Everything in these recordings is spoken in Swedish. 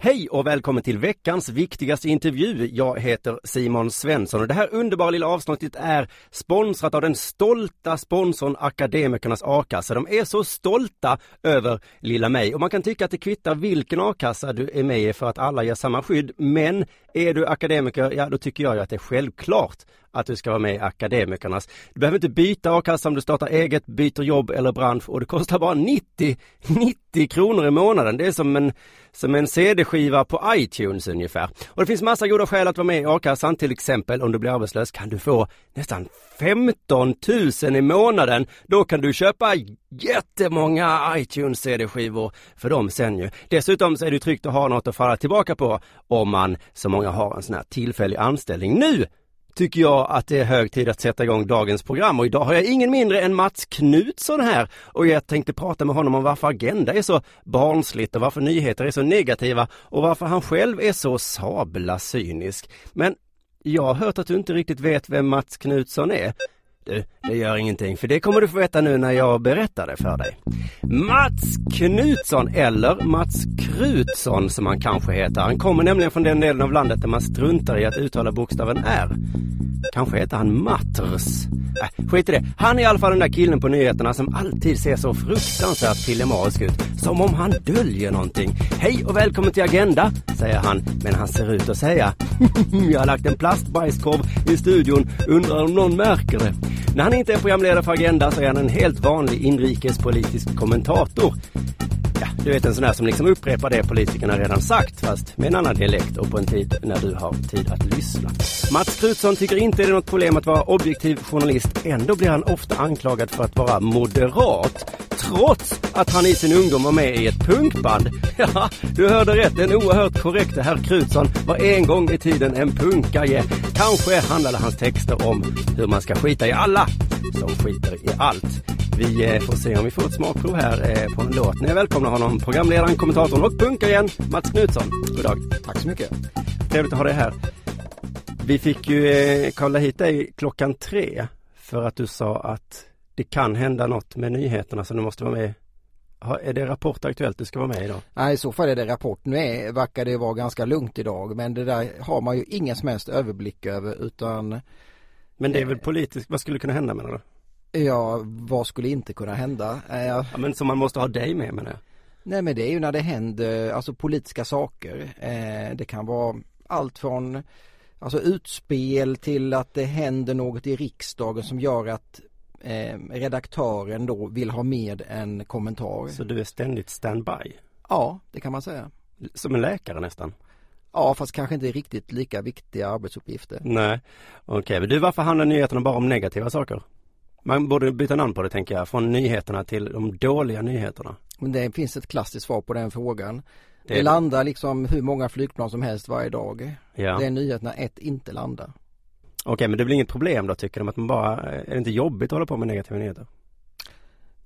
Hej och välkommen till veckans viktigaste intervju. Jag heter Simon Svensson och det här underbara lilla avsnittet är sponsrat av den stolta sponsorn Akademikernas a-kassa. De är så stolta över lilla mig och man kan tycka att det kvittar vilken a-kassa du är med i för att alla ger samma skydd. Men är du akademiker, ja då tycker jag ju att det är självklart att du ska vara med i Akademikernas. Du behöver inte byta a-kassa om du startar eget, byter jobb eller bransch och det kostar bara 90, 90 kronor i månaden. Det är som en, som en CD-skiva på iTunes ungefär. Och det finns massa goda skäl att vara med i a-kassan. Till exempel om du blir arbetslös kan du få nästan 15 000 i månaden. Då kan du köpa jättemånga iTunes CD-skivor för dem sen ju. Dessutom så är det tryggt att ha något att falla tillbaka på om man, som många har, en sån här tillfällig anställning. Nu tycker jag att det är hög tid att sätta igång dagens program och idag har jag ingen mindre än Mats Knutsson här och jag tänkte prata med honom om varför Agenda är så barnsligt och varför nyheter är så negativa och varför han själv är så sabla cynisk. Men jag har hört att du inte riktigt vet vem Mats Knutsson är. Du, det gör ingenting för det kommer du få veta nu när jag berättar det för dig. Mats Knutsson eller Mats Krutsson som han kanske heter. Han kommer nämligen från den delen av landet där man struntar i att uttala bokstaven R. Kanske heter han Matters. Äh, skit i det. Han är i alla fall den där killen på nyheterna som alltid ser så fruktansvärt pillemarisk ut. Som om han döljer någonting. Hej och välkommen till Agenda, säger han. Men han ser ut att säga Jag har lagt en plastbajskorv i studion. Undrar om någon märker det. När han inte är programledare för Agenda så är han en helt vanlig inrikespolitisk kommentator. Ja, du vet en sån där som liksom upprepar det politikerna redan sagt fast med en annan dialekt och på en tid när du har tid att lyssna. Mats Krutsson tycker inte det är något problem att vara objektiv journalist. Ändå blir han ofta anklagad för att vara moderat. Trots att han i sin ungdom var med i ett punkband. Ja, du hörde rätt. Den oerhört korrekta herr Krutsson var en gång i tiden en punkaje. Kanske handlade hans texter om hur man ska skita i alla som skiter i allt. Vi eh, får se om vi får ett smakprov här eh, på en låt. När jag välkomnar honom, programledaren, kommentatorn och punkaren Mats Knutsson. God dag. Tack så mycket. Trevligt att ha dig här. Vi fick ju eh, kolla hit dig klockan tre för att du sa att det kan hända något med nyheterna så du måste vara med. Ha, är det Rapport Aktuellt du ska vara med idag? Nej, i så fall är det Rapport. Nu är, verkar det vara ganska lugnt idag men det där har man ju ingen som helst överblick över utan Men det är väl politiskt, vad skulle kunna hända menar du? Ja, vad skulle inte kunna hända? Eh, Ja, men som man måste ha dig med menar jag. Nej men det är ju när det händer alltså politiska saker. Eh, det kan vara allt från alltså utspel till att det händer något i riksdagen som gör att eh, redaktören då vill ha med en kommentar. Så du är ständigt standby? Ja, det kan man säga. Som en läkare nästan? Ja, fast kanske inte riktigt lika viktiga arbetsuppgifter. Nej, okej. Men du, varför handlar nyheterna bara om negativa saker? Man borde byta namn på det tänker jag, från nyheterna till de dåliga nyheterna. Men det finns ett klassiskt svar på den frågan. Det, Det- landar liksom hur många flygplan som helst varje dag. Ja. Det är nyhet när ett inte landar. Okej, men det blir inget problem då tycker de att man bara, är det inte jobbigt att hålla på med negativa nyheter?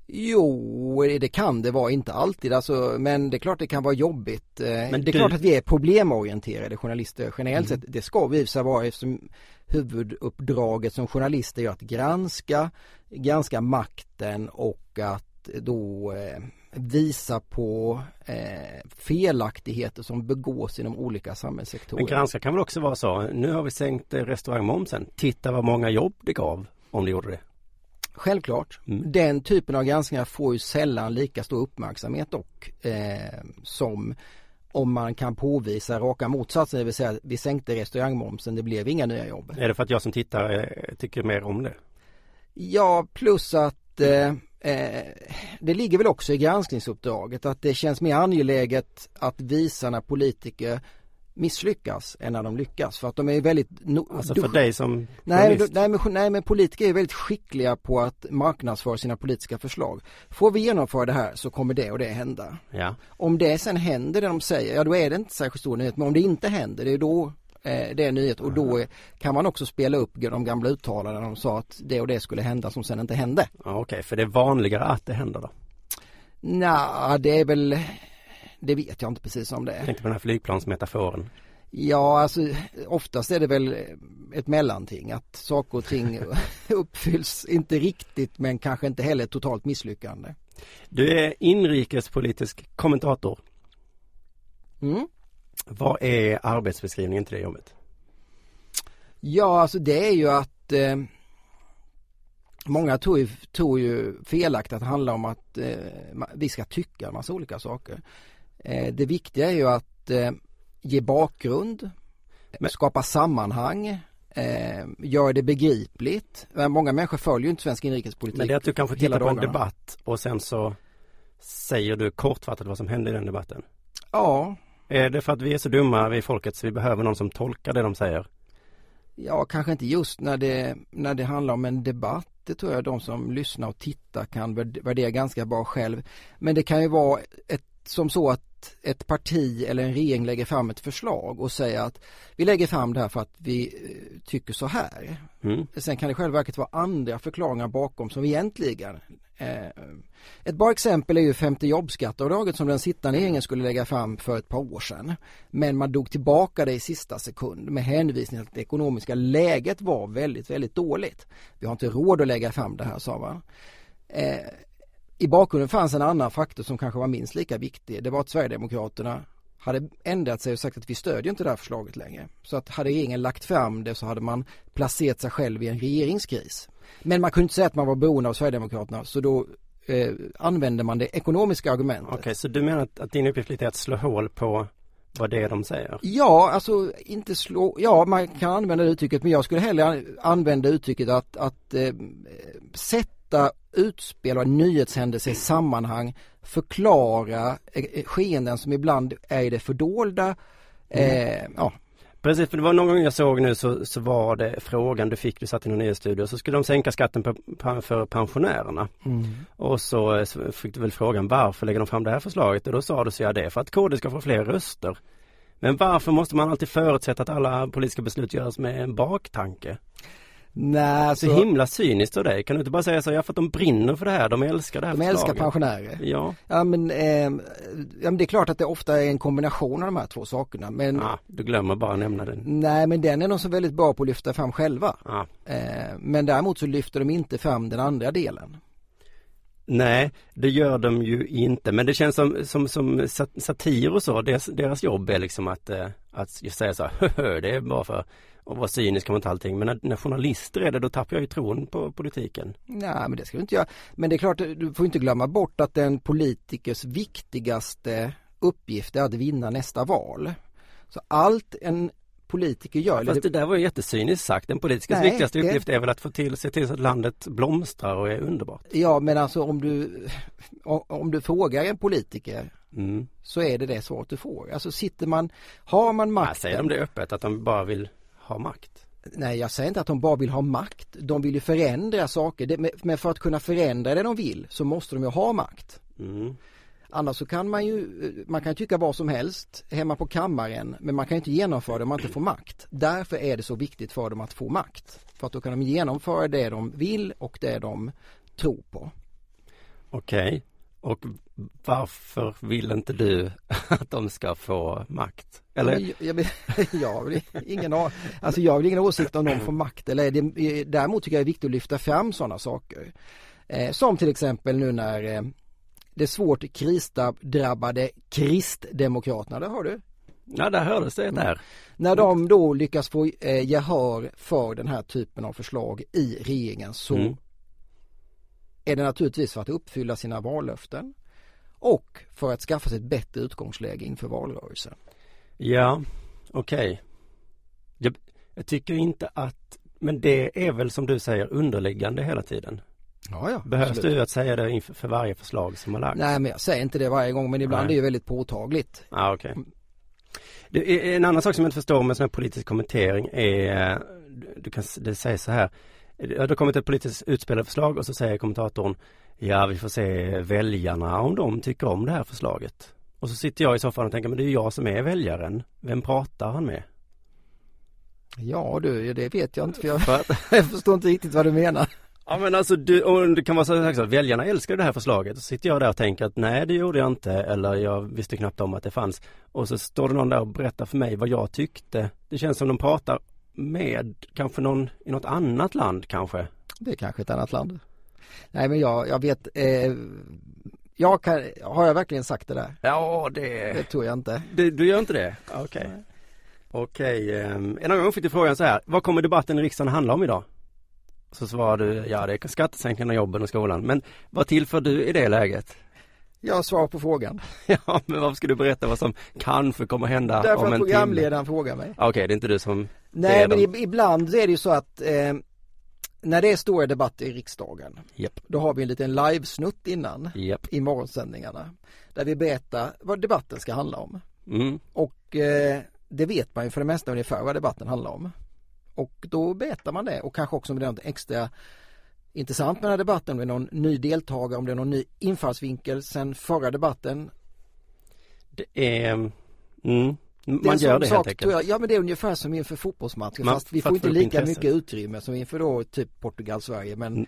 Jo, det kan det vara, inte alltid alltså, men det är klart det kan vara jobbigt. Eh, Men det är du- klart att vi är problemorienterade journalister generellt Mm. sett. Det ska vi sig vara eftersom huvuduppdraget som journalister är att granska, granska makten och att då eh, visa på eh, felaktigheter som begås inom olika samhällssektorer. Men granska kan väl också vara så, nu har vi sänkt eh, restaurangmomsen, titta vad många jobb det gav om det gjorde det. Självklart. Mm. Den typen av granskningar får ju sällan lika stor uppmärksamhet dock eh, som om man kan påvisa raka motsatsen, det vill säga vi sänkte restaurangmomsen, det blev inga nya jobb. Är det för att jag som tittare eh, tycker mer om det? Ja, plus att eh, eh, det ligger väl också i granskningsuppdraget att det känns mer angeläget att visa när politiker misslyckas än när de lyckas för att de är väldigt no Alltså för dig som nej, nej, men, nej men politiker är väldigt skickliga på att marknadsföra sina politiska förslag. Får vi genomföra det här så kommer det och det hända. Ja. Om det sen händer det de säger, ja då är det inte särskilt stor nyhet. Men om det inte händer, det är då eh, det är nyhet och då är, kan man också spela upp de gamla uttalandena de sa att det och det skulle hända som sen inte hände. ja Okej, för det är vanligare att det händer då? Nja, det är väl, det vet jag inte precis om det Jag är. tänkte på den här flygplansmetaforen. Ja, alltså oftast är det väl ett mellanting att saker och ting uppfylls, inte riktigt men kanske inte heller totalt misslyckande. Du är inrikespolitisk kommentator. Mm. Vad är arbetsbeskrivningen till det jobbet? Ja, alltså det är ju att eh, många tror ju, tror ju felaktigt att det handlar om att eh, vi ska tycka en massa olika saker. Eh, det viktiga är ju att eh, ge bakgrund, Men- skapa sammanhang, eh, göra det begripligt. Men Många människor följer ju inte svensk inrikespolitik Men det är att du kanske tittar på en debatt och sen så säger du kortfattat vad som hände i den debatten. Ja, Är det för att vi är så dumma, vi folket, så vi behöver någon som tolkar det de säger? Ja, kanske inte just när det, när det handlar om en debatt. Det tror jag de som lyssnar och tittar kan värd- värdera ganska bra själv. Men det kan ju vara ett, som så att ett parti eller en regering lägger fram ett förslag och säger att vi lägger fram det här för att vi eh, tycker så här. Mm. Sen kan det själva verket vara andra förklaringar bakom som egentligen Eh, ett bra exempel är ju femte jobbskatteavdraget som den sittande regeringen skulle lägga fram för ett par år sedan. Men man dog tillbaka det i sista sekund med hänvisning till att det ekonomiska läget var väldigt, väldigt dåligt. Vi har inte råd att lägga fram det här sa man. Eh, I bakgrunden fanns en annan faktor som kanske var minst lika viktig. Det var att Sverigedemokraterna hade ändrat sig och sagt att vi stödjer inte det här förslaget längre. Så att hade regeringen lagt fram det så hade man placerat sig själv i en regeringskris. Men man kunde inte säga att man var beroende av Sverigedemokraterna så då eh, använde man det ekonomiska argumentet. Okej, så du menar att, att din uppgift lite är att slå hål på vad det är de säger? Ja, alltså inte slå, ja man kan använda det uttrycket men jag skulle hellre an- använda uttrycket att, att eh, sätta utspel och nyhetshändelser i sammanhang, förklara eh, eh, skeenden som ibland är i det fördolda. Eh, ja, Precis, för det var någon gång jag såg nu så, så var det frågan du fick, du satt i någon nyhetsstudio, så skulle de sänka skatten på, för pensionärerna. Och så så fick du väl frågan varför lägger de fram det här förslaget? Och då sa du så ja det är för att KD ska få fler röster. Men varför måste man alltid förutsätta att alla politiska beslut görs med en baktanke? Nej, Så så, himla cyniskt av dig. Kan du inte bara säga så, ja för att de brinner för det här, de älskar det här de älskar förslaget. pensionärer. Ja, Ja men, eh, ja men det är klart att det ofta är en kombination av de här två sakerna men ah, du glömmer bara nämna den. Nej men den är de så väldigt bra på att lyfta fram själva. Ah. Eh, men däremot så lyfter de inte fram den andra delen. Nej, det gör de ju inte. Men det känns som, som, som sat- satir och så, deras, deras jobb är liksom att, eh, att just säga så här, "Höhö, det är bara för att vara cynisk inte allting. Men när, när journalister är det, då tappar jag ju tron på politiken. Nej men det ska du inte göra. Men det är klart, du får inte glömma bort att en politikers viktigaste uppgift är att vinna nästa val. Så allt en politiker gör, Fast det där var ju jättecyniskt sagt. Den politiska Nej, viktigaste det- uppgift är väl att få till, se till så att landet blomstrar och är underbart. ja men alltså om du, om du frågar en politiker Mm. så är det det svaret du får. Alltså sitter man, har man Ja, makten. säger de det öppet, att de bara vill ha makt? Nej, jag säger inte att de bara vill ha makt. De vill ju förändra saker. Men- för att kunna förändra det de vill så måste de ju ha makt. Mm. Annars så kan man ju, man kan tycka vad som helst hemma på kammaren men man kan ju inte genomföra det om man inte får makt. Därför är det så viktigt för dem att få makt. För att då kan de genomföra det de vill och det de tror på. Okej, och varför vill inte du att de ska få makt? Eller? Jag, jag, jag, vill ingen, alltså jag vill ingen åsikt om någon får makt. Eller det, däremot tycker jag det är viktigt att lyfta fram sådana saker. Eh, som till exempel nu när eh, det svårt krisdrabbade Kristdemokraterna, det har du? Ja, där hördes det där. När de då lyckas få eh, gehör för den här typen av förslag i regeringen så Mm. Är det naturligtvis för att uppfylla sina vallöften och för att skaffa sig ett bättre utgångsläge inför valrörelsen. Ja, okej. Okay. Jag, jag tycker inte att, men det är väl som du säger underliggande hela tiden. Ja, ja, Behövs absolut. du att säga det inför för varje förslag som har lagts? Nej men jag säger inte det varje gång men ibland Nej. är det väldigt påtagligt. Ja. Okay. En annan sak som jag inte förstår med sån här politisk kommentering är, du kan, det sägs så här, det har kommit ett politiskt utspelat förslag och så säger kommentatorn, ja vi får se väljarna om de tycker om det här förslaget. Och så sitter jag i soffan och tänker, men det är jag som är väljaren. Vem pratar han med? Ja du, det vet jag inte för jag, jag förstår inte riktigt vad du menar. ja men alltså du, och det kan vara så här så att väljarna älskar det här förslaget. Så sitter jag där och tänker att nej det gjorde jag inte eller jag visste knappt om att det fanns. Och så står det någon där och berättar för mig vad jag tyckte. Det känns som de pratar med kanske någon i något annat land kanske. Det är kanske ett annat land. Nej men jag, jag vet, eh, jag kan, har jag verkligen sagt det där? Ja Det det, tror jag inte. du, du gör inte det? Okej. Okej, ehm, en annan gång fick du frågan så här, vad kommer debatten i riksdagen handla om idag? Så svarade du, ja det är skattesänkningarna, jobben och skolan. Men vad tillför du i det läget? Jag har svar på frågan. Ja, men varför ska du berätta vad som kanske kommer hända Därför om att en timme? programledaren frågar mig. Okej, det är inte du som Nej men ib- ibland är det ju så att eh, när det är stora debatter i riksdagen Japp, då har vi en liten livesnutt innan japp. i morgonsändningarna där vi berättar vad debatten ska handla om. Mm. Och eh, det vet man ju för det mesta ungefär vad debatten handlar om. Och då berättar man det och kanske också om det är något extra intressant med den här debatten, om det är någon ny deltagare, om det är någon ny infallsvinkel sen förra debatten. Det är, mm, Det är man gör det sak, helt enkelt. jag, ja men det är ungefär som inför fotbollsmatcher Man- fast vi får inte lika mycket utrymme som inför då typ Portugal-Sverige men Mm.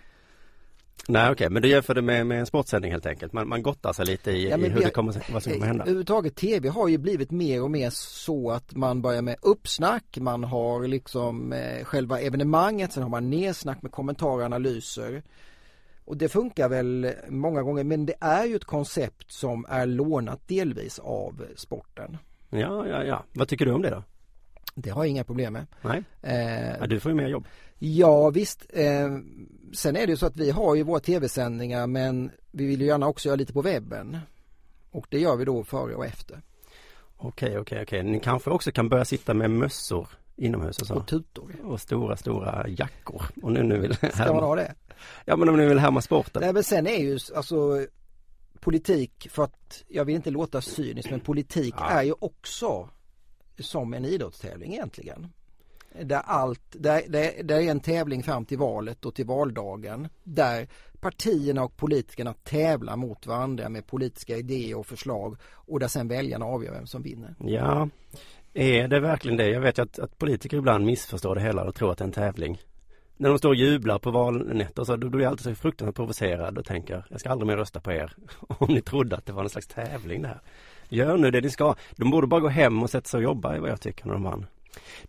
Nej okej, men du jämför det med, med en sportsändning helt enkelt. Man, man gottar sig lite i, Ja, i hur vi- det kommer, vad som kommer hända. Överhuvudtaget tv har ju blivit mer och mer så att man börjar med uppsnack, man har liksom eh, själva evenemanget, sen har man nedsnack med kommentarer och analyser. Och det funkar väl många gånger men det är ju ett koncept som är lånat delvis av sporten. Ja, ja, ja. Vad tycker du om det då? Det har jag inga problem med. Nej, Eh, ja, du får ju mer jobb. Ja visst, eh, sen är det ju så att vi har ju våra tv-sändningar men vi vill ju gärna också göra lite på webben. Och det gör vi då före och efter. Okej, okej, okej. Ni kanske också kan börja sitta med mössor inomhus och så. Och tutor. Och stora, stora jackor. Och nu, nu vill Ska man härma. ha det? Ja, men om ni vill härma sporten. Nej men sen är ju alltså politik för att jag vill inte låta cynisk men politik Ja. är ju också som en idrottstävling egentligen. Där allt, där, där, där är en tävling fram till valet och till valdagen där partierna och politikerna tävlar mot varandra med politiska idéer och förslag och där sen väljarna avgör vem som vinner. Ja, är det verkligen det? Jag vet ju att, att politiker ibland missförstår det hela och tror att det är en tävling. När de står och jublar på valnätter så då blir jag alltid så fruktansvärt provocerad och tänker jag ska aldrig mer rösta på er. Om ni trodde att det var en slags tävling det här. Gör nu det ni ska. De borde bara gå hem och sätta sig och jobba i vad jag tycker när de vann.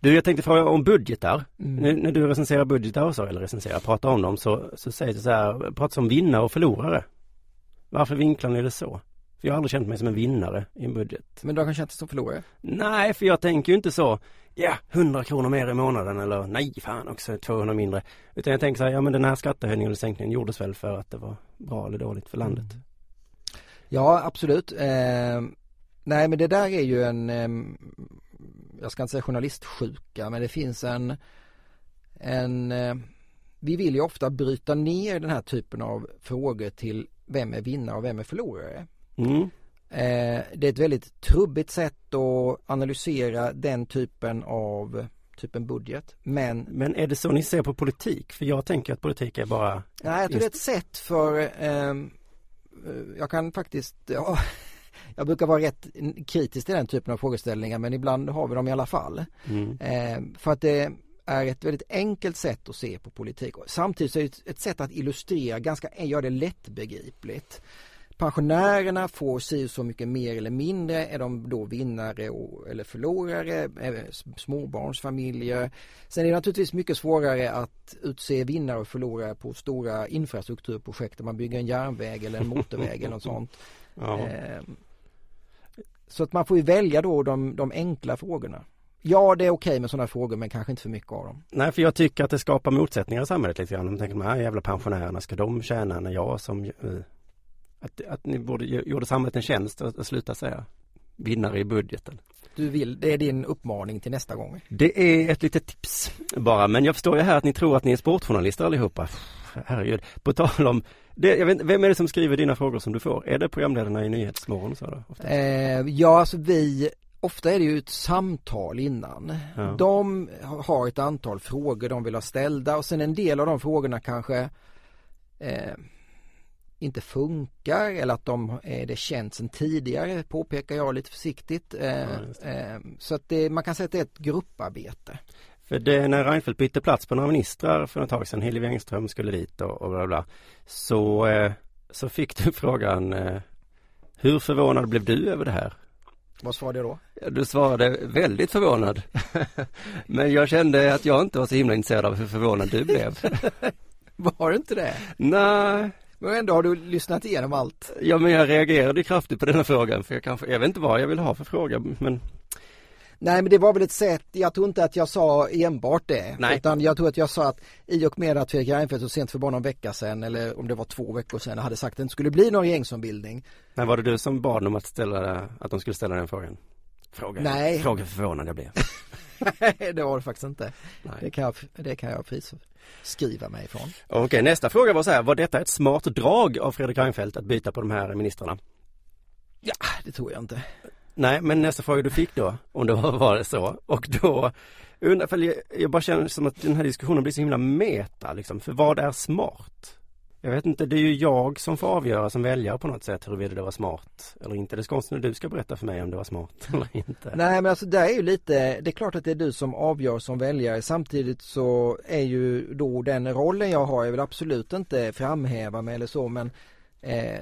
Du, jag tänkte fråga om budgetar. När, när du recenserar budgetar och så, eller recenserar, pratar om dem så, så säger du så här, pratar om vinnare och förlorare. Varför vinklar ni det så? För jag har aldrig känt mig som en vinnare i en budget. Men du har kanske inte som förlorare? Nej, för jag tänker ju inte så, ja, 100 kronor mer i månaden eller nej, fan också 200 mindre. Utan jag tänker så här, ja men den här skattehöjningen eller sänkningen gjordes väl för att det var bra eller dåligt för landet. Ja absolut. Eh, nej men det där är ju en, eh, jag ska inte säga journalistsjuka men det finns en, en eh, vi vill ju ofta bryta ner den här typen av frågor till vem är vinnare och vem är förlorare. Mm. Eh, det är ett väldigt trubbigt sätt att analysera den typen av typen budget. Men Men är det så ni ser på politik? För jag tänker att politik är bara, nej, jag tror det är ett sätt för ehm, eh, jag kan faktiskt ja, jag brukar vara rätt kritisk till den typen av frågeställningar men ibland har vi dem i alla fall. mm, Eh, för att det är ett väldigt enkelt sätt att se på politik. Samtidigt är det ett- sätt att illustrera, ganska, göra det lättbegripligt. Pensionärerna får si så mycket mer eller mindre, är de då vinnare och, eller förlorare, småbarnsfamiljer. Sen är det naturligtvis mycket svårare att utse vinnare och förlorare på stora infrastrukturprojekt där man bygger en järnväg eller en motorväg eller något sånt. ja. Eh, Så att man får ju välja då de, de enkla frågorna. Ja, det är okej med sådana frågor men kanske inte för mycket av dem. Nej, för jag tycker att det skapar motsättningar i samhället lite grann. Man tänker, de här jävla pensionärerna, ska de tjäna när jag som, eh, Att, att ni borde gjorde samhället en tjänst att, att sluta säga vinnare i budgeten. Du vill, det är din uppmaning till nästa gång? Det är ett litet tips bara, men jag förstår ju här att ni tror att ni är sportjournalister allihopa. Herregud, på tal om det, jag vet, vem är det som skriver dina frågor som du får? Är det programledarna i Nyhetsmorgon? Så då, eh, ja, alltså vi Ofta är det ju ett samtal innan. Ja. De har ett antal frågor de vill ha ställda och sen en del av de frågorna kanske eh, inte funkar eller att de är det känt sedan tidigare påpekar jag lite försiktigt. Eh, ja, eh, så att det, man kan säga att det är ett grupparbete. För det, när Reinfeldt bytte plats på några ministrar för ett tag sedan, Hillevi Engström skulle dit och, och bla bla, så, eh, så fick du frågan eh, Hur förvånad blev du över det här? Vad svarade jag då? Du svarade väldigt förvånad. Men jag kände att jag inte var så himla intresserad av hur förvånad du blev. Var du inte det? Nej. Men ändå har du lyssnat igenom allt. Ja men jag reagerade kraftigt på den här frågan för jag kanske, jag vet inte vad jag vill ha för fråga men Nej men det var väl ett sätt, jag tror inte att jag sa enbart det. Nej. Utan jag tror att jag sa att i och med att Fredrik Reinfeldt så sent för bara någon vecka sedan eller om det var två veckor sedan hade sagt att det inte skulle bli någon regeringsombildning. Men var det du som bad om att, ställa, att de skulle ställa den frågan? Fråga, Nej. Fråga förvånad jag blev. Nej det var det faktiskt inte. Det kan jag, det kan jag skriva mig ifrån. Okej okay, nästa fråga var så här, var detta ett smart drag av Fredrik Reinfeldt att byta på de här ministrarna? Ja, det tror jag inte. Nej, men nästa fråga du fick då, om det var så, och då undrar, för jag, jag bara känner som att den här diskussionen blir så himla meta liksom, för vad är smart? Jag vet inte, det är ju jag som får avgöra som väljare på något sätt huruvida det var smart eller inte. Det är konstigt när du ska berätta för mig om det var smart eller inte. Nej men alltså det är ju lite, det är klart att det är du som avgör som väljare. Samtidigt så är ju då den rollen jag har, jag vill absolut inte framhäva mig eller så men eh,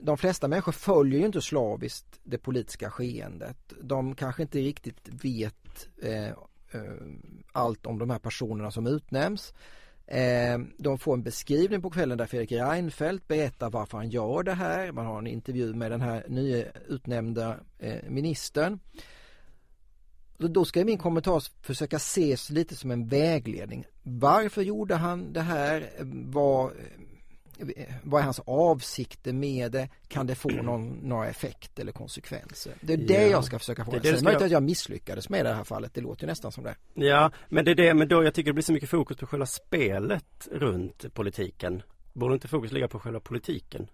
de flesta människor följer ju inte slaviskt det politiska skeendet. De kanske inte riktigt vet eh, eh, allt om de här personerna som utnämns. Eh, de får en beskrivning på kvällen där Fredrik Reinfeldt berättar varför han gör det här. Man har en intervju med den här nya utnämnda eh, ministern. Då ska min kommentar försöka ses lite som en vägledning. Varför gjorde han det här? Vad vad är hans avsikter med det? Kan det få någon, några effekter eller konsekvenser? Det är ja. det jag ska försöka få. Det är möjligt att jag misslyckades med det här fallet. Det låter ju nästan som det. Ja, men det är det, men då jag tycker det blir så mycket fokus på själva spelet runt politiken. Borde inte fokus ligga på själva politiken?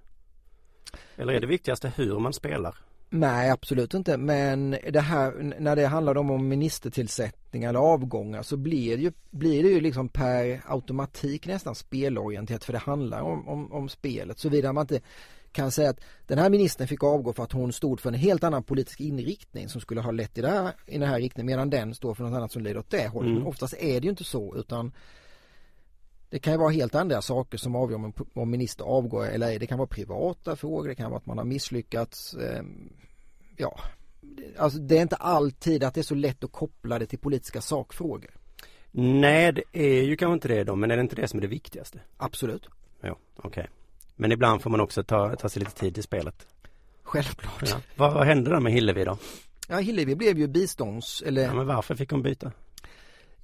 Eller är det viktigaste hur man spelar? Nej absolut inte men det här när det handlar om ministertillsättningar eller avgångar så blir det ju, blir det ju liksom per automatik nästan spelorienterat för det handlar om, om, om spelet såvida man inte kan säga att den här ministern fick avgå för att hon stod för en helt annan politisk inriktning som skulle ha lett i, det här, i den här riktningen medan den står för något annat som leder åt det hållet. Mm. Men oftast är det ju inte så utan det kan ju vara helt andra saker som avgör om, om minister avgår eller ej. Det kan vara privata frågor, det kan vara att man har misslyckats. Eh, ja, alltså det är inte alltid att det är så lätt att koppla det till politiska sakfrågor. Nej, det är ju kanske inte det då, men är det inte det som är det viktigaste? Absolut. Ja, okej. Okay. Men ibland får man också ta, ta sig lite tid till spelet. Självklart. Ja. Vad, vad hände då med Hillevi då? Ja, Hillevi blev ju bistånds eller Ja, men varför fick hon byta?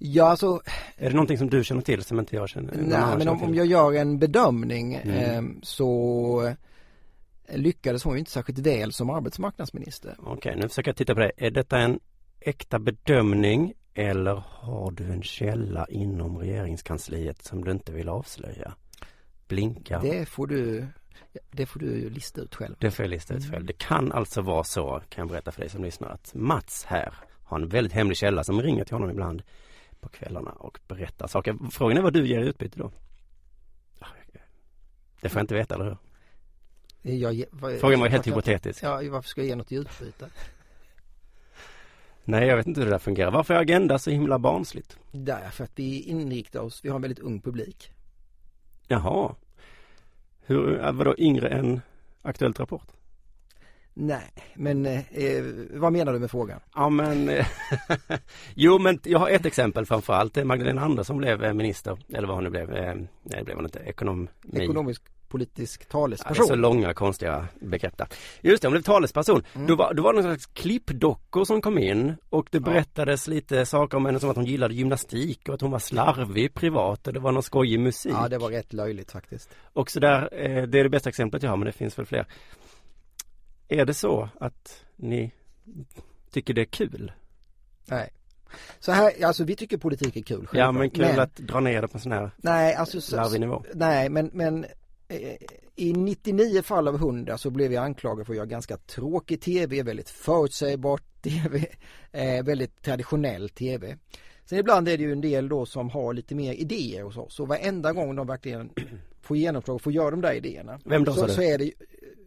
Ja, alltså Är det någonting som du känner till som inte jag känner? Nej, men om, om, jag gör en bedömning mm. eh, så lyckades hon inte särskilt väl som arbetsmarknadsminister. Okej, nu försöker jag titta på det. Är detta en äkta bedömning eller har du en källa inom regeringskansliet som du inte vill avslöja? Blinka. Det får du det får du lista ut själv. Det får jag lista ut själv. Mm. Det kan alltså vara så, kan jag berätta för dig som lyssnar, att Mats här har en väldigt hemlig källa som ringer till honom ibland på kvällarna och berättar saker. Frågan är vad du ger i utbyte då? Det får jag inte veta, eller hur? Jag, vad, Frågan var helt hypotetisk. Ja, varför ska jag ge något i utbyte? Nej, jag vet inte hur det där fungerar. Varför är Agenda så himla barnsligt? Därför att vi inriktar oss, vi har en väldigt ung publik. Jaha. Hur, vadå yngre än Aktuellt Rapport? Nej, men eh, vad menar du med frågan? Ja men eh, Jo men jag har ett exempel framförallt. Magdalena Andersson blev eh, minister, eller vad hon nu blev. Eh, nej det blev hon inte, ekonom Ekonomisk politisk Ja, talesperson. så långa konstiga där. Just det, det är talesperson. Mm. Då, var, då var det någon slags klippdockor som kom in och det berättades lite saker om henne som att hon gillade gymnastik och att hon var slarvig privat och det var någon skojig musik. Ja, det var rätt löjligt faktiskt. Och så där, eh, det är det bästa exemplet jag har men det finns väl fler. Är det så att ni tycker det är kul? Nej. Så här, alltså vi tycker politik är kul Ja men självklart. kul att dra ner det på en sån här Nej, alltså så, larvig nivå. Nej, men, men eh, i 99 fall av 100 så blev jag anklagad för att göra ganska tråkig tv, väldigt förutsägbart tv, eh, väldigt traditionell tv. Sen ibland är det ju en del då som har lite mer idéer hos oss och varenda gång de verkligen får genomslag och får göra de där idéerna. Vem då, så, så är det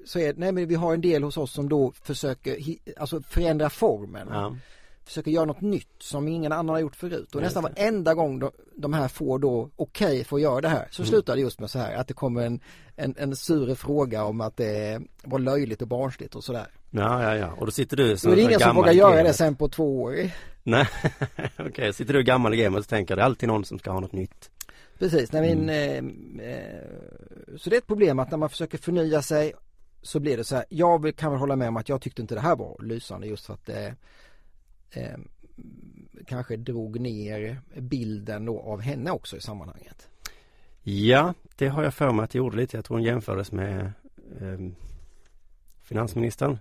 så är, nej men vi har en del hos oss som då försöker alltså förändra formen. Ja. Försöker göra något nytt som ingen annan har gjort förut. Och nästan varenda gång de, de här får då okej för att göra det här så Mm. slutar det just med så här att det kommer en, en, en sur fråga om att det var löjligt och barnsligt och sådär. ja, ja, ja. Och då sitter du som är det en ingen som vågar göra det sen på två år. Nej, okej. Sitter du gammal i gamet och tänker det är alltid någon som ska ha något nytt. Precis, när min, Mm. eh, eh, så det är ett problem att när man försöker förnya sig så blir det så här, jag kan väl hålla med om att jag tyckte inte det här var lysande just för att det eh, kanske drog ner bilden då av henne också i sammanhanget. Ja, det har jag för mig att det gjorde lite. Jag tror hon jämfördes med ehm, finansministern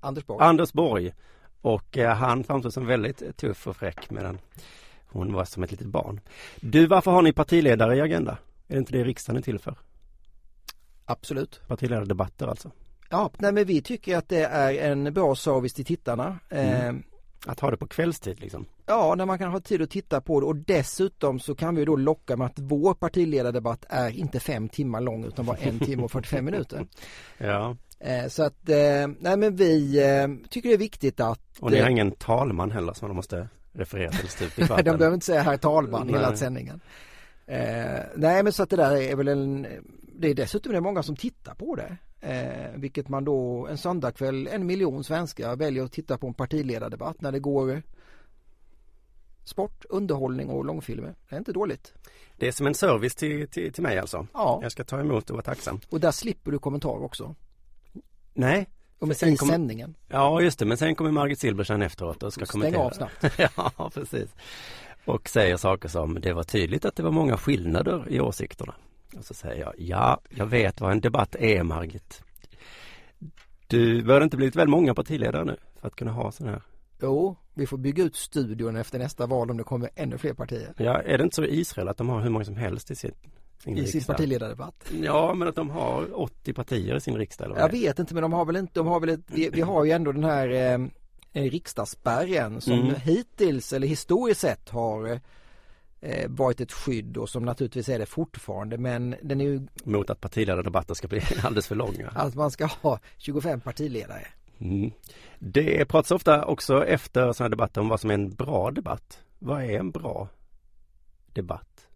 Anders Borg. Anders Borg. Och eh, han framstod som väldigt tuff och fräck medan hon var som ett litet barn. Du, varför har ni partiledare i Agenda? Är det inte det riksdagen är till för? Absolut. Partiledardebatter alltså. Ja, nej men vi tycker att det är en bra service till tittarna. Eh, Att ha det på kvällstid liksom. Ja, när man kan ha tid att titta på det och dessutom så kan vi då locka med att vår partiledardebatt är inte fem timmar lång utan bara en timme och 45 minuter. Ja, Eh, så att, eh, nej men vi eh, tycker det är viktigt att och ni har ingen talman heller som de måste referera till stup i de behöver inte säga herr talman hela Nej. sändningen. Eh, nej men så att det där är väl en, det är dessutom det är många som tittar på det. Eh, vilket man då en söndagkväll, en miljon svenskar väljer att titta på en partiledardebatt när det går sport, underhållning och långfilmer. Det är inte dåligt. Det är som en service till, till, till mig alltså. Ja, Jag ska ta emot och vara tacksam. och där slipper du kommentarer också. Nej, Och med Sen i kom- sändningen. ja just det, men sen kommer Margit Silberstein efteråt och ska Stäng kommentera. av snabbt. ja, precis. Och säger saker som, det var tydligt att det var många skillnader i åsikterna. Och så säger jag, ja, jag vet vad en debatt är Margit. Du bör inte blivit väl många partiledare nu för att kunna ha sån här. Jo, vi får bygga ut studion efter nästa val om det kommer ännu fler partier. Ja, är det inte så i Israel att de har hur många som helst i sin, sin I sin riksdag? partiledardebatt. Ja, men att de har 80 partier i sin riksdag eller vad Jag vet inte men de har väl inte, de har väl ett, vi, vi har ju ändå den här eh, eh, riksdagsspärren som Mm. hittills eller historiskt sett har eh, varit ett skydd och som naturligtvis är det fortfarande men den är ju Mot att partiledardebatter ska bli alldeles för långa. att man ska ha 25 partiledare. Mm. Det pratas ofta också efter sådana debatter om vad som är en bra debatt. Vad är en bra debatt?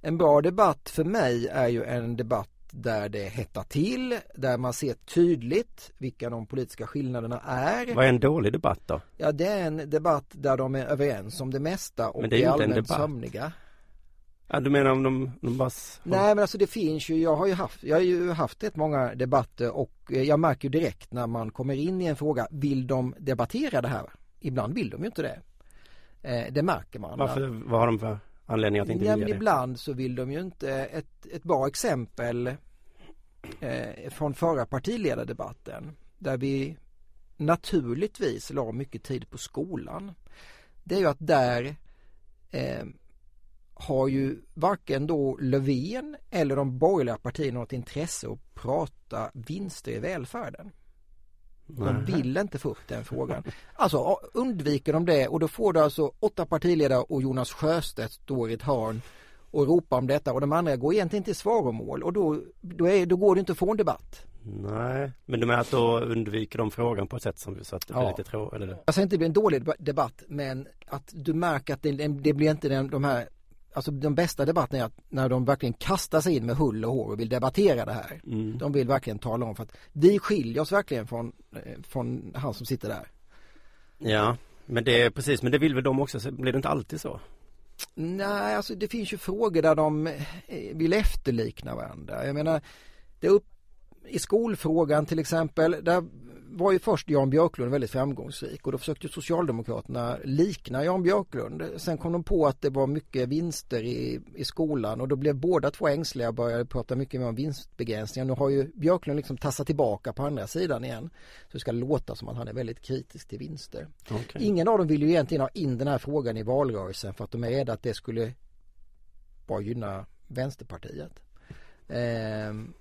En bra debatt för mig är ju en debatt där det hettar till, där man ser tydligt vilka de politiska skillnaderna är. Vad är en dålig debatt då? Ja, det är en debatt där de är överens om det mesta och Men det är är allmänt sömniga. Ja, du menar om de, de bara... Nej men alltså det finns ju, jag har ju haft, jag har ju haft rätt många debatter och eh, jag märker ju direkt när man kommer in i en fråga, vill de debattera det här? Ibland vill de ju inte det. Eh, det märker man. Varför, vad har de för anledning att inte Ja, vilja men det? ibland så vill de ju inte, ett, ett bra exempel eh, från förra partiledardebatten där vi naturligtvis la mycket tid på skolan. Det är ju att där eh, har ju varken då Löfven eller de borgerliga partierna något intresse att prata vinster i välfärden. De vill inte få upp den frågan. Alltså undviker de det och då får du alltså åtta partiledare och Jonas Sjöstedt står i ett hörn och ropar om detta och de andra går egentligen i svaromål och då, då, är, då går det inte att få en debatt. Nej, men du menar att då undviker de frågan på ett sätt som så att det blir Ja. lite trå... Eller? Jag säger inte det blir en dålig deba- debatt men att du märker att det, det blir inte den, de här Alltså de bästa debatterna är att när de verkligen kastar sig in med hull och hår och vill debattera det här. Mm. De vill verkligen tala om för att vi skiljer oss verkligen från, eh, från han som sitter där. Ja, men det är precis, men det vill väl de också, så blir det inte alltid så? Nej, alltså det finns ju frågor där de eh, vill efterlikna varandra. Jag menar, det upp, I skolfrågan till exempel, där var ju först Jan Björklund väldigt framgångsrik och då försökte Socialdemokraterna likna Jan Björklund. Sen kom de på att det var mycket vinster i, i skolan och då blev båda två ängsliga och började prata mycket mer om vinstbegränsningar. Nu har ju Björklund liksom tassat tillbaka på andra sidan igen. Så det ska låta som att han är väldigt kritisk till vinster. Okay. Ingen av dem vill ju egentligen ha in den här frågan i valrörelsen för att de är rädda att det skulle bara gynna Vänsterpartiet. Ehm,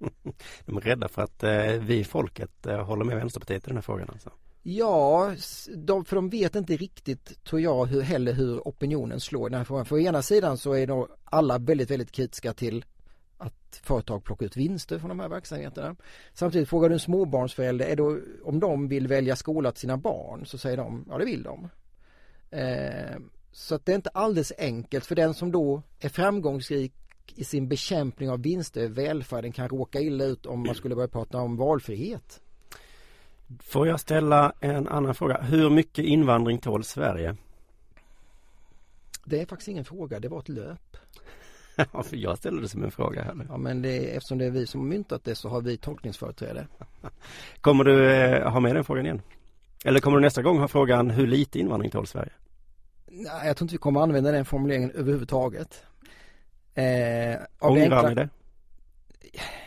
De är rädda för att eh, vi folket eh, håller med Vänsterpartiet i den här frågan alltså. Ja, de, för de vet inte riktigt, tror jag, hur, heller hur opinionen slår i den här frågan. För å ena sidan så är nog alla väldigt, väldigt kritiska till att företag plockar ut vinster från de här verksamheterna. Samtidigt frågar du en småbarnsförälder, är då, om de vill välja skola till sina barn så säger de, ja det vill de. Eh, så att det är inte alldeles enkelt för den som då är framgångsrik i sin bekämpning av vinster i välfärden kan råka illa ut om man skulle börja prata om valfrihet. Får jag ställa en annan fråga? Hur mycket invandring tål Sverige? Det är faktiskt ingen fråga, det var ett löp. Ja, för jag ställer det som en fråga här nu. Ja men det, eftersom det är vi som har myntat det så har vi tolkningsföreträde. Kommer du eh, ha med den frågan igen? Eller kommer du nästa gång ha frågan hur lite invandring tål Sverige? Nej, jag tror inte vi kommer använda den formuleringen överhuvudtaget. Eh, Ångrar enkla... ni det?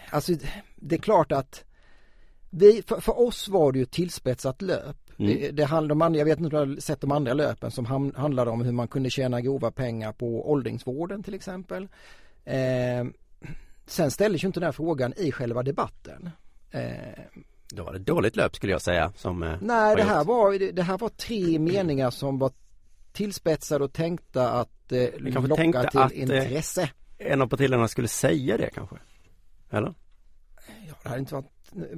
Alltså det är klart att vi, för, för oss var det ju tillspetsat löp. Mm. Det, det handlade om andra, jag vet inte om du har sett de andra löpen som ham, handlade om hur man kunde tjäna grova pengar på åldringsvården till exempel. Eh, sen ställdes ju inte den här frågan i själva debatten. Eh, då var det dåligt löp skulle jag säga. Som, eh, nej, det här, var, det här var tre meningar som var tillspetsade och tänkta att eh, locka till att, eh, intresse. En av partiledarna skulle säga det kanske? Eller? Ja, det hade inte varit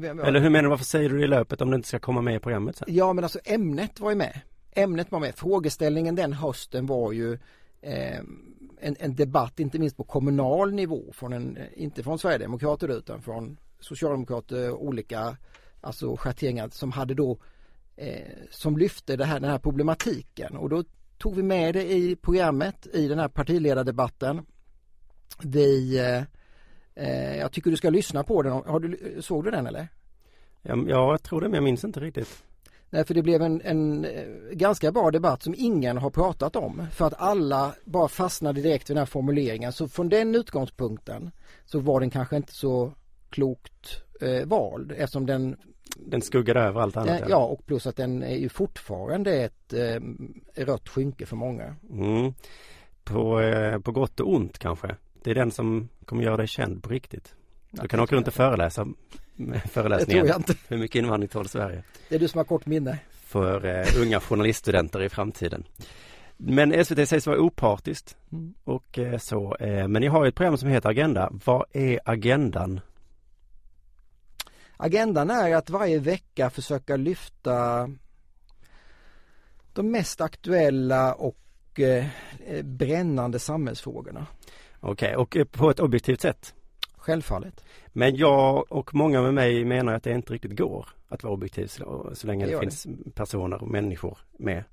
eller hur menar du, varför säger du det i löpet om det inte ska komma med i programmet sen? Ja men alltså ämnet var ju med. Ämnet var med. Frågeställningen den hösten var ju eh, en, en, debatt, inte minst på kommunal nivå, från en, inte från Sverigedemokrater utan från Socialdemokrater, olika alltså schatteringar som hade då eh, som lyfte det här, den här problematiken och då tog vi med det i programmet i den här partiledardebatten. Vi eh, Eh, jag tycker du ska lyssna på den. Har du, såg du den eller? Ja, jag tror det men jag minns inte riktigt. Nej för det blev en, en, eh, ganska bra debatt som ingen har pratat om för att alla bara fastnade direkt vid den här formuleringen så från den utgångspunkten så var den kanske inte så klokt eh, vald eftersom den Den skuggade över allt annat? Den, ja och plus att den är ju fortfarande ett eh, rött skynke för många. Mm. På, eh, på gott och ont kanske? Det är den som kommer göra dig känd på riktigt. Du kan åka runt och föreläsa föreläsningar. Det tror jag inte. Hur mycket invandring tål Sverige? Det är du som har kort minne. För eh, unga journaliststudenter i framtiden. Men SVT sägs vara opartiskt mm. och eh, så. Eh, men ni har ett program som heter Agenda. Vad är agendan? Agendan är att varje vecka försöka lyfta de mest aktuella och eh, brännande samhällsfrågorna. Okej, okay, och på ett objektivt sätt? Självfallet. Men jag och många med mig menar att det inte riktigt går att vara objektiv så, så länge det, det finns det. personer och människor med.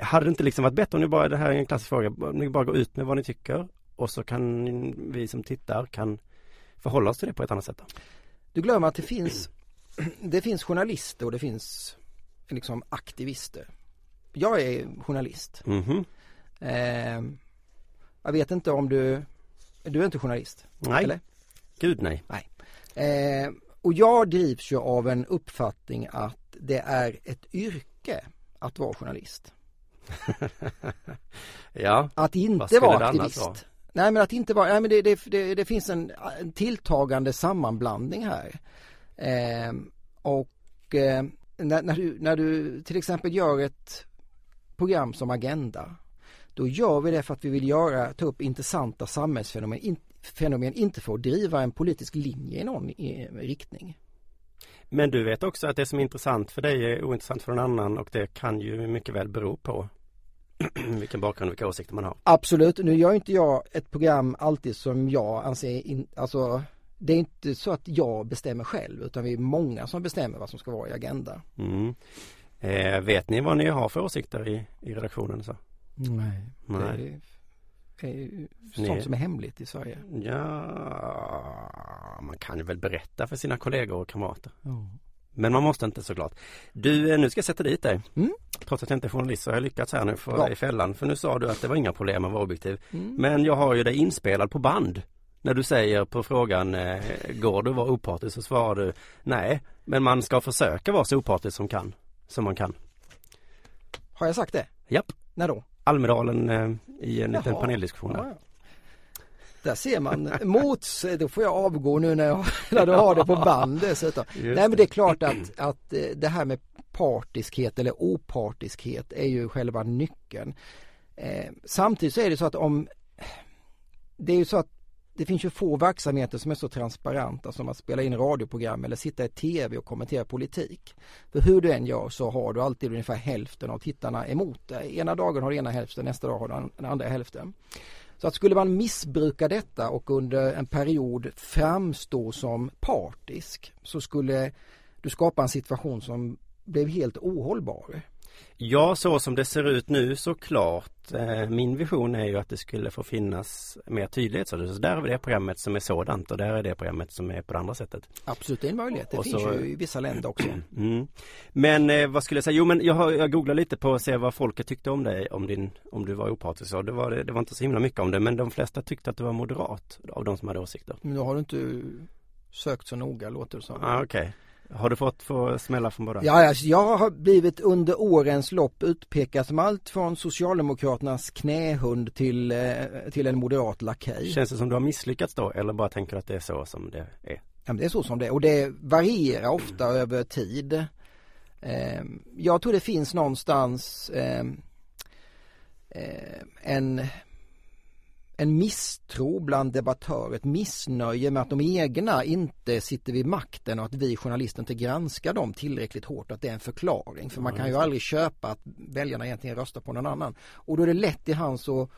Hade det inte liksom varit bättre om ni bara, det här är en klassisk fråga, ni bara går ut med vad ni tycker och så kan vi som tittar kan förhålla oss till det på ett annat sätt? Då? Du glömmer att det finns, det finns journalister och det finns liksom aktivister. Jag är journalist. Mm -hmm. eh, jag vet inte om du du är inte journalist? Nej. Eller? Gud nej. Nej. Eh, och jag drivs ju av en uppfattning att det är ett yrke att vara journalist. ja. Att inte vara aktivist. Vara? Nej men att inte vara, nej men det, det, det, det finns en, en, tilltagande sammanblandning här. Eh, och eh, när, när, du, när du till exempel gör ett program som Agenda då gör vi det för att vi vill göra, ta upp intressanta samhällsfenomen, in, fenomen, inte för att driva en politisk linje i någon i, riktning. Men du vet också att det som är intressant för dig är ointressant för någon annan och det kan ju mycket väl bero på vilken bakgrund och vilka åsikter man har. Absolut, nu gör inte jag ett program alltid som jag anser, in, alltså det är inte så att jag bestämmer själv utan vi är många som bestämmer vad som ska vara i Agenda. Mm. Eh, vet ni vad ni har för åsikter i, i redaktionen? Så? Nej. Nej. Det, är Nej. sånt som är hemligt i Sverige. Ja, man kan ju väl berätta för sina kollegor och kamrater. Men man måste inte såklart. Du, eh, nu ska jag sätta dit dig. Mm. Trots att jag inte är journalist så har jag lyckats här nu för i fällan. För nu sa du att det var inga problem att vara objektiv. Mm. Men jag har ju dig inspelad på band. När du säger på frågan, eh, går du vara opartisk? Så svarar du, nej, men man ska försöka vara så opartisk som kan. Som man kan. Har jag sagt det? Japp, När då? Almedalen eh, i en liten Jaha. paneldiskussion där. Ja, ja. Där ser man mots, då får jag avgå nu när, jag, när du har det på band dessutom. Just Nej men det är klart att, att eh, det här med partiskhet eller opartiskhet är ju själva nyckeln. Eh, samtidigt så är det så att om det är ju så att det finns ju få verksamheter som är så transparenta som att spela in radioprogram eller sitta i tv och kommentera politik. För hur du än gör så har du alltid ungefär hälften av tittarna emot dig. Ena dagen har du ena hälften, nästa dag har du den andra hälften. Så att skulle man missbruka detta och under en period framstå som partisk så skulle du skapa en situation som blev helt ohållbar. Ja, så som det ser ut nu såklart. Eh, min vision är ju att det skulle få finnas mer tydlighet. Så där är det programmet som är sådant och där är det programmet som är på det andra sättet. Absolut, det är en möjlighet. Det Och finns så- ju i vissa länder också. Mm. Men eh, vad skulle jag säga? Jo men jag, har, jag googlade lite på att se vad folket tyckte om dig, om, din, om du var opartisk. Det, var, det var inte så himla mycket om det men de flesta tyckte att du var moderat av de som hade åsikter. Men då har du inte sökt så noga låter det som. Ah, Okej. Har du fått få smälla från båda? Ja, alltså, jag har blivit under årens lopp utpekad som allt från Socialdemokraternas knähund till, eh, till en moderat lakej. Känns det som du har misslyckats då eller bara tänker att det är så som det är? Ja, det är så som det är och det varierar ofta över tid. Eh, jag tror det finns någonstans eh, eh, en, en misstro bland debattörer, ett missnöje med att de egna inte sitter vid makten och att vi journalister inte granskar dem tillräckligt hårt, att det är en förklaring. För man kan ju aldrig köpa att väljarna egentligen röstar på någon annan. Och då är det lätt i hands att,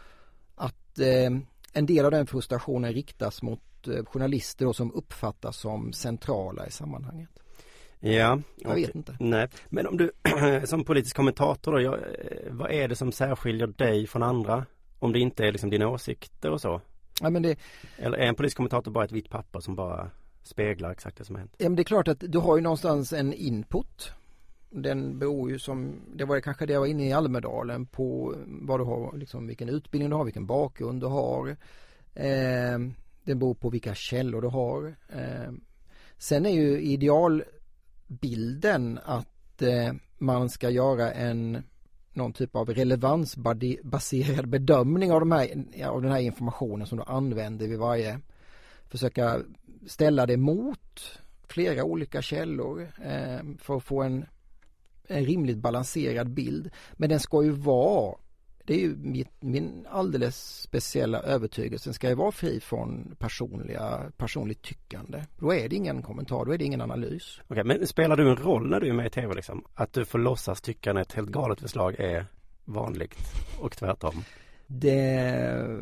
att eh, en del av den frustrationen riktas mot eh, journalister då som uppfattas som centrala i sammanhanget. Ja, Jag vet inte. Nej, men om du som politisk kommentator då, jag, eh, vad är det som särskiljer dig från andra? Om det inte är liksom dina åsikter och så? Ja, men det, Eller är en politisk kommentator bara ett vitt papper som bara speglar exakt det som har hänt? ja, men det är klart att du har ju någonstans en input. Den beror ju som, det var kanske det jag var inne i Almedalen på vad du har, liksom vilken utbildning du har, vilken bakgrund du har. Eh, det beror på vilka källor du har. Eh, sen är ju idealbilden att eh, man ska göra en någon typ av relevansbaserad bedömning av, de här, av den här informationen som du använder vid varje försöka ställa det mot flera olika källor eh, för att få en, en rimligt balanserad bild. Men den ska ju vara, det är ju mitt, min alldeles speciella övertygelse, den ska ju vara fri från personliga, personligt tyckande. Då är det ingen kommentar, då är det ingen analys. Okej, men spelar du en roll när du är med i tv liksom? Att du får låtsas tycka när ett helt galet förslag är vanligt och tvärtom? Det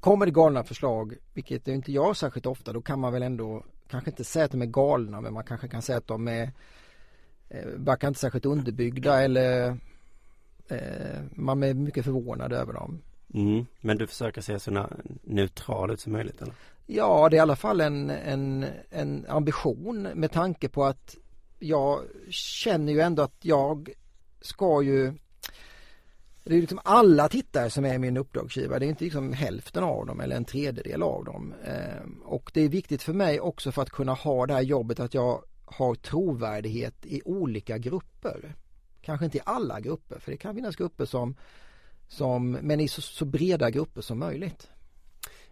kommer det galna förslag, vilket är inte jag särskilt ofta, då kan man väl ändå kanske inte säga att de är galna, men man kanske kan säga att de är eh, verkar inte särskilt underbyggda eller eh, man är mycket förvånad över dem. Mm, men du försöker se så neutral ut som möjligt eller? Ja, det är i alla fall en, en, en ambition med tanke på att jag känner ju ändå att jag ska ju det är liksom alla tittare som är min uppdragsgivare. Det är inte liksom hälften av dem eller en tredjedel av dem. Ehm, Och det är viktigt för mig också för att kunna ha det här jobbet att jag har trovärdighet i olika grupper. Kanske inte i alla grupper, för det kan finnas grupper som, som men i så, så breda grupper som möjligt.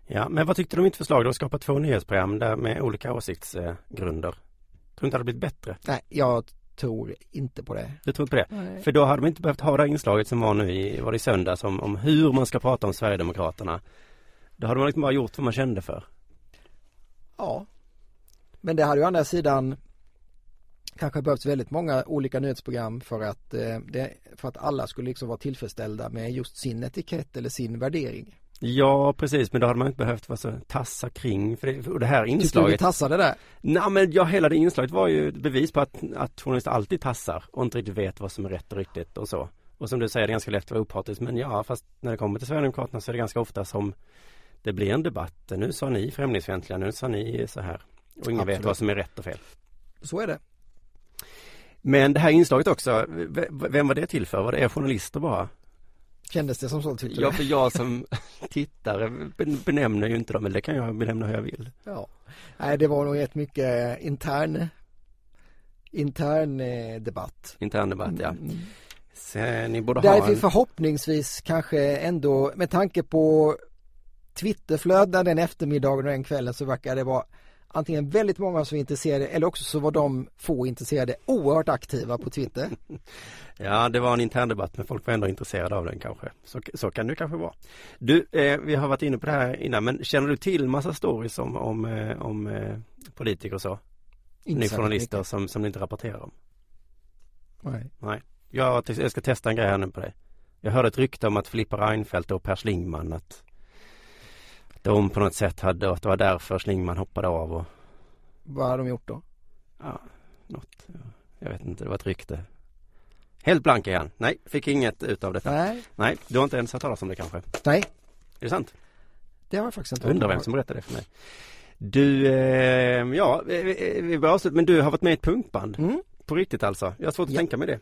Ja, men vad tyckte du om mitt förslag då att skapa två nyhetsprogram där med olika åsiktsgrunder? Tror du inte det hade blivit bättre? Nej, jag tror inte på det. Du tror inte på det? Nej. För då hade man inte behövt ha det här inslaget som var nu i, var det i söndags om, om hur man ska prata om Sverigedemokraterna. Då hade man liksom bara gjort vad man kände för. Ja. Men det hade ju å andra sidan kanske behövts väldigt många olika nyhetsprogram för att, eh, det, för att alla skulle liksom vara tillfredsställda med just sin etikett eller sin värdering. Ja, precis, men då hade man inte behövt vara så tassa kring för det, och det här Tyckte du inslaget. tassade där? Nej men ja, hela det inslaget var ju bevis på att, att journalister alltid tassar och inte riktigt vet vad som är rätt och riktigt och så. Och som du säger, det är ganska lätt att vara opartisk. Men ja, fast när det kommer till Sverigedemokraterna så är det ganska ofta som det blir en debatt. Nu sa ni främlingsfientliga, nu sa ni så här. Och ingen Absolut. vet vad som är rätt och fel. Så är det. Men det här inslaget också, vem var det till för? Var det er journalister bara? Kändes det som så tyckte Ja, du? för jag som tittare ben- benämner ju inte dem, men det kan jag benämna hur jag vill. Ja. Nej, det var nog rätt mycket intern intern eh, debatt. Intern debatt, ja. Mm. Så, ni borde Där ha vi en... förhoppningsvis kanske ändå med tanke på Twitterflödena den eftermiddagen och den kvällen så verkar det vara antingen väldigt många som är intresserade eller också så var de få intresserade oerhört aktiva på Twitter. Ja, det var en intern debatt, men folk var ändå intresserade av den kanske. Så, så kan det kanske vara. Du, eh, vi har varit inne på det här innan, men känner du till massa stories om, om, eh, om eh, politiker och så? Ni journalister som, som ni inte rapporterar om? Nej. Nej. Jag, jag ska testa en grej här nu på dig. Jag hörde ett rykte om att Filippa Reinfeldt och Per Schlingman att de på något sätt hade, att det var därför Schlingman hoppade av och Vad har de gjort då? ja, något. Jag vet inte, det var ett rykte. Helt blank igen. Nej, fick inget ut av detta. Nej, Nej, du har inte ens hört talas om det kanske? Är nej, det sant? det har jag faktiskt inte undrar vem som berättade det för mig. Du, eh, ja, vi börjar avsluta, men du har varit med i ett punkband. Mm. På riktigt alltså. Jag har svårt att Ja. tänka mig det.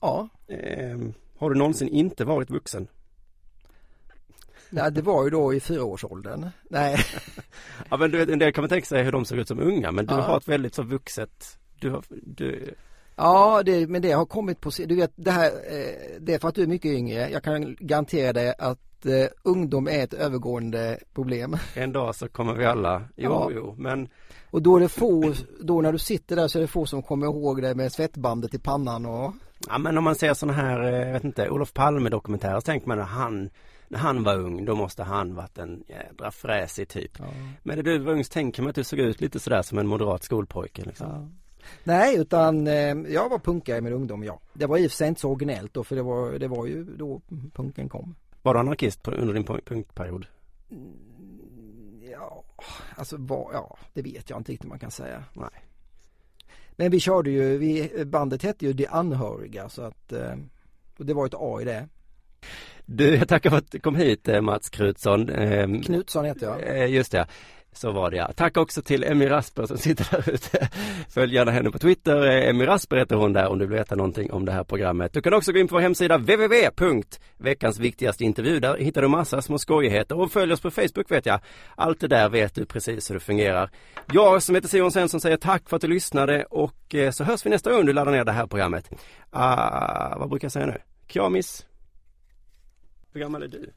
Ja, Eh, har du någonsin inte varit vuxen? Nej, det var ju då i fyraårsåldern. Nej, Ja men du vet, en del kan man tänka sig hur de såg ut som unga men du Ja. har ett väldigt så vuxet Du har, du, ja, det, men det har kommit på, du vet det här, eh, det är för att du är mycket yngre. Jag kan garantera dig att eh, ungdom är ett övergående problem. en dag så kommer vi alla, jo Ja. jo men Och då är det få, då när du sitter där så är det få som kommer ihåg det med svettbandet i pannan och Ja men om man ser sådana här, eh, jag vet inte, Olof Palme dokumentärer så tänker man att han När han var ung då måste han varit en jädra fräsig typ Men när du var ung så tänker man att du såg ut lite sådär som en moderat skolpojke liksom. Nej, utan eh, jag var punkare i min ungdom, ja. Det var i och för sig inte så originellt då, för det var, det var ju då punken kom. Var du anarkist på, under din punk- punkperiod? Ja, alltså vad, ja, det vet jag inte riktigt man kan säga. Nej. Men vi körde ju, vi, bandet hette ju De Anhöriga så att, eh, och det var ett A i det. Du, jag tackar för att du kom hit eh, Mats Krutsson Ehm, Knutsson heter jag. Eh, Just det, så var det ja. Tack också till Emmy Rasper som sitter där ute. Följ gärna henne på Twitter. Eh, Emmy Rasper heter hon där om du vill veta någonting om det här programmet. Du kan också gå in på vår hemsida www.veckans viktigaste intervju. Där hittar du massa små skojigheter och följ oss på Facebook vet jag. Allt det där vet du precis hur det fungerar. Jag som heter Simon Svensson säger tack för att du lyssnade och så hörs vi nästa gång du laddar ner det här programmet. Ah, vad brukar jag säga nu? Kjamis. Hur gammal är du?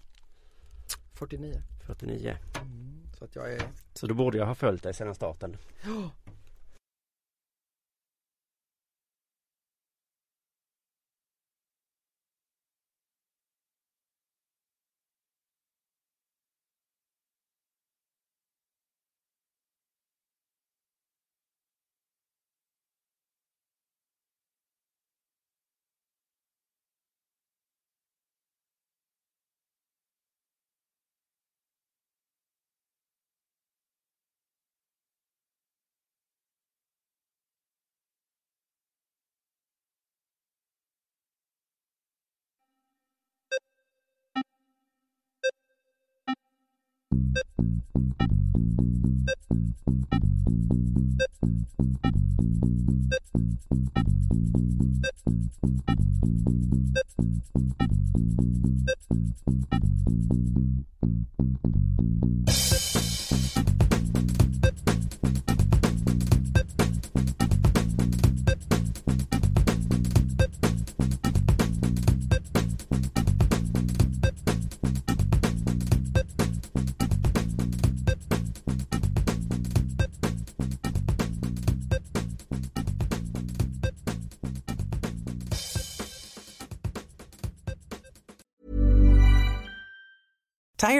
49. 49. Så att jag är Så då borde jag ha följt dig sedan starten. you